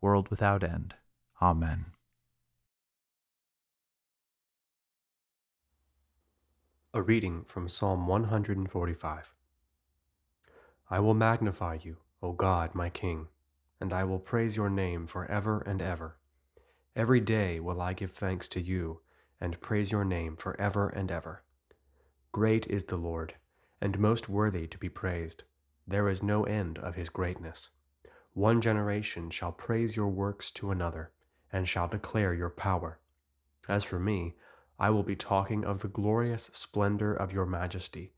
world without end. Amen. A reading from Psalm 145. I will magnify you, O God, my King, and I will praise your name for ever and ever. Every day will I give thanks to you and praise your name for ever and ever. Great is the Lord, and most worthy to be praised. There is no end of his greatness. One generation shall praise your works to another, and shall declare your power. As for me, I will be talking of the glorious splendor of your majesty,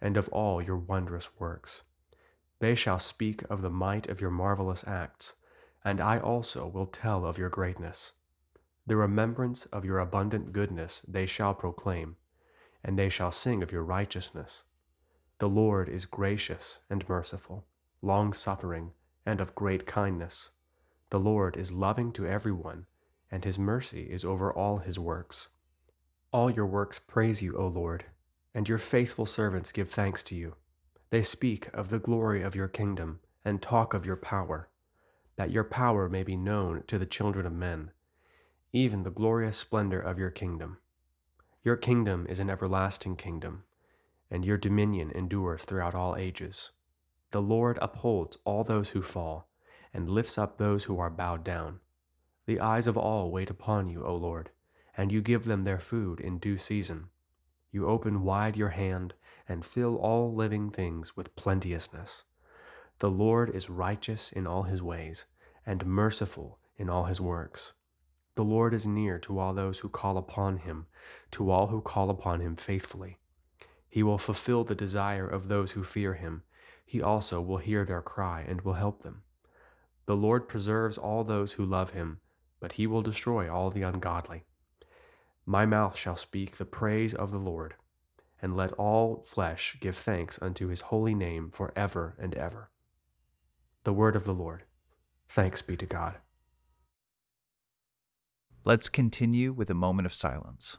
and of all your wondrous works. They shall speak of the might of your marvelous acts, and I also will tell of your greatness. The remembrance of your abundant goodness they shall proclaim, and they shall sing of your righteousness. The Lord is gracious and merciful, long suffering, and of great kindness. The Lord is loving to everyone, and his mercy is over all his works. All your works praise you, O Lord, and your faithful servants give thanks to you. They speak of the glory of your kingdom and talk of your power, that your power may be known to the children of men, even the glorious splendor of your kingdom. Your kingdom is an everlasting kingdom, and your dominion endures throughout all ages. The Lord upholds all those who fall, and lifts up those who are bowed down. The eyes of all wait upon you, O Lord, and you give them their food in due season. You open wide your hand and fill all living things with plenteousness. The Lord is righteous in all his ways, and merciful in all his works. The Lord is near to all those who call upon him, to all who call upon him faithfully. He will fulfill the desire of those who fear him. He also will hear their cry and will help them. The Lord preserves all those who love him, but he will destroy all the ungodly. My mouth shall speak the praise of the Lord, and let all flesh give thanks unto his holy name for ever and ever. The word of the Lord. Thanks be to God. Let's continue with a moment of silence.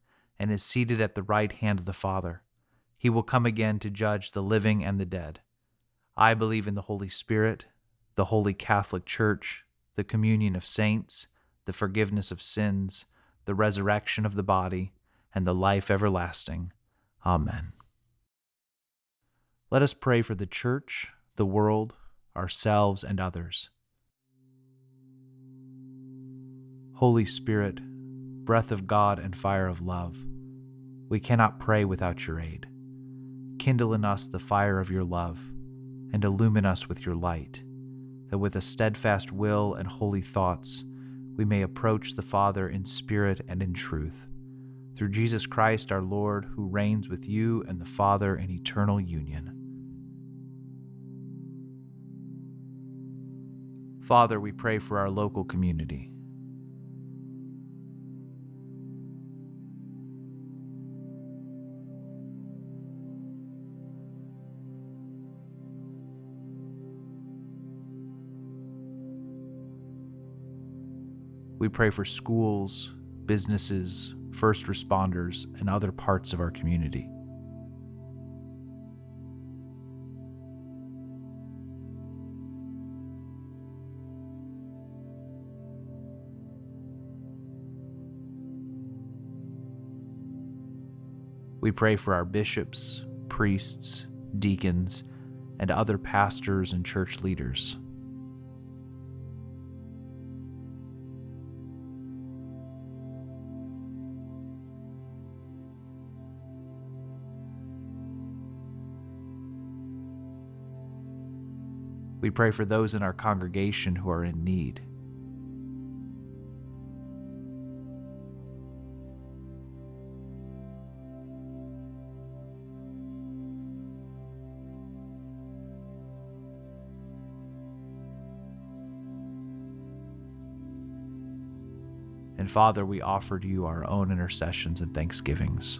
and is seated at the right hand of the Father. He will come again to judge the living and the dead. I believe in the Holy Spirit, the Holy Catholic Church, the communion of saints, the forgiveness of sins, the resurrection of the body, and the life everlasting. Amen. Let us pray for the Church, the world, ourselves, and others. Holy Spirit, breath of God and fire of love, we cannot pray without your aid. Kindle in us the fire of your love, and illumine us with your light, that with a steadfast will and holy thoughts we may approach the Father in spirit and in truth. Through Jesus Christ our Lord, who reigns with you and the Father in eternal union. Father, we pray for our local community. We pray for schools, businesses, first responders, and other parts of our community. We pray for our bishops, priests, deacons, and other pastors and church leaders. We pray for those in our congregation who are in need. And Father, we offer to you our own intercessions and thanksgivings.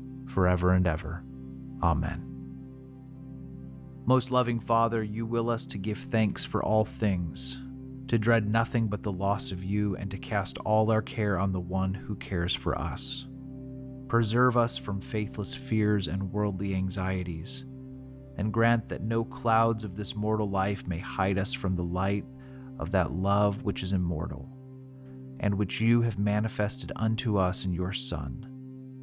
forever and ever. Amen. Most loving Father, you will us to give thanks for all things, to dread nothing but the loss of you, and to cast all our care on the one who cares for us. Preserve us from faithless fears and worldly anxieties, and grant that no clouds of this mortal life may hide us from the light of that love which is immortal, and which you have manifested unto us in your Son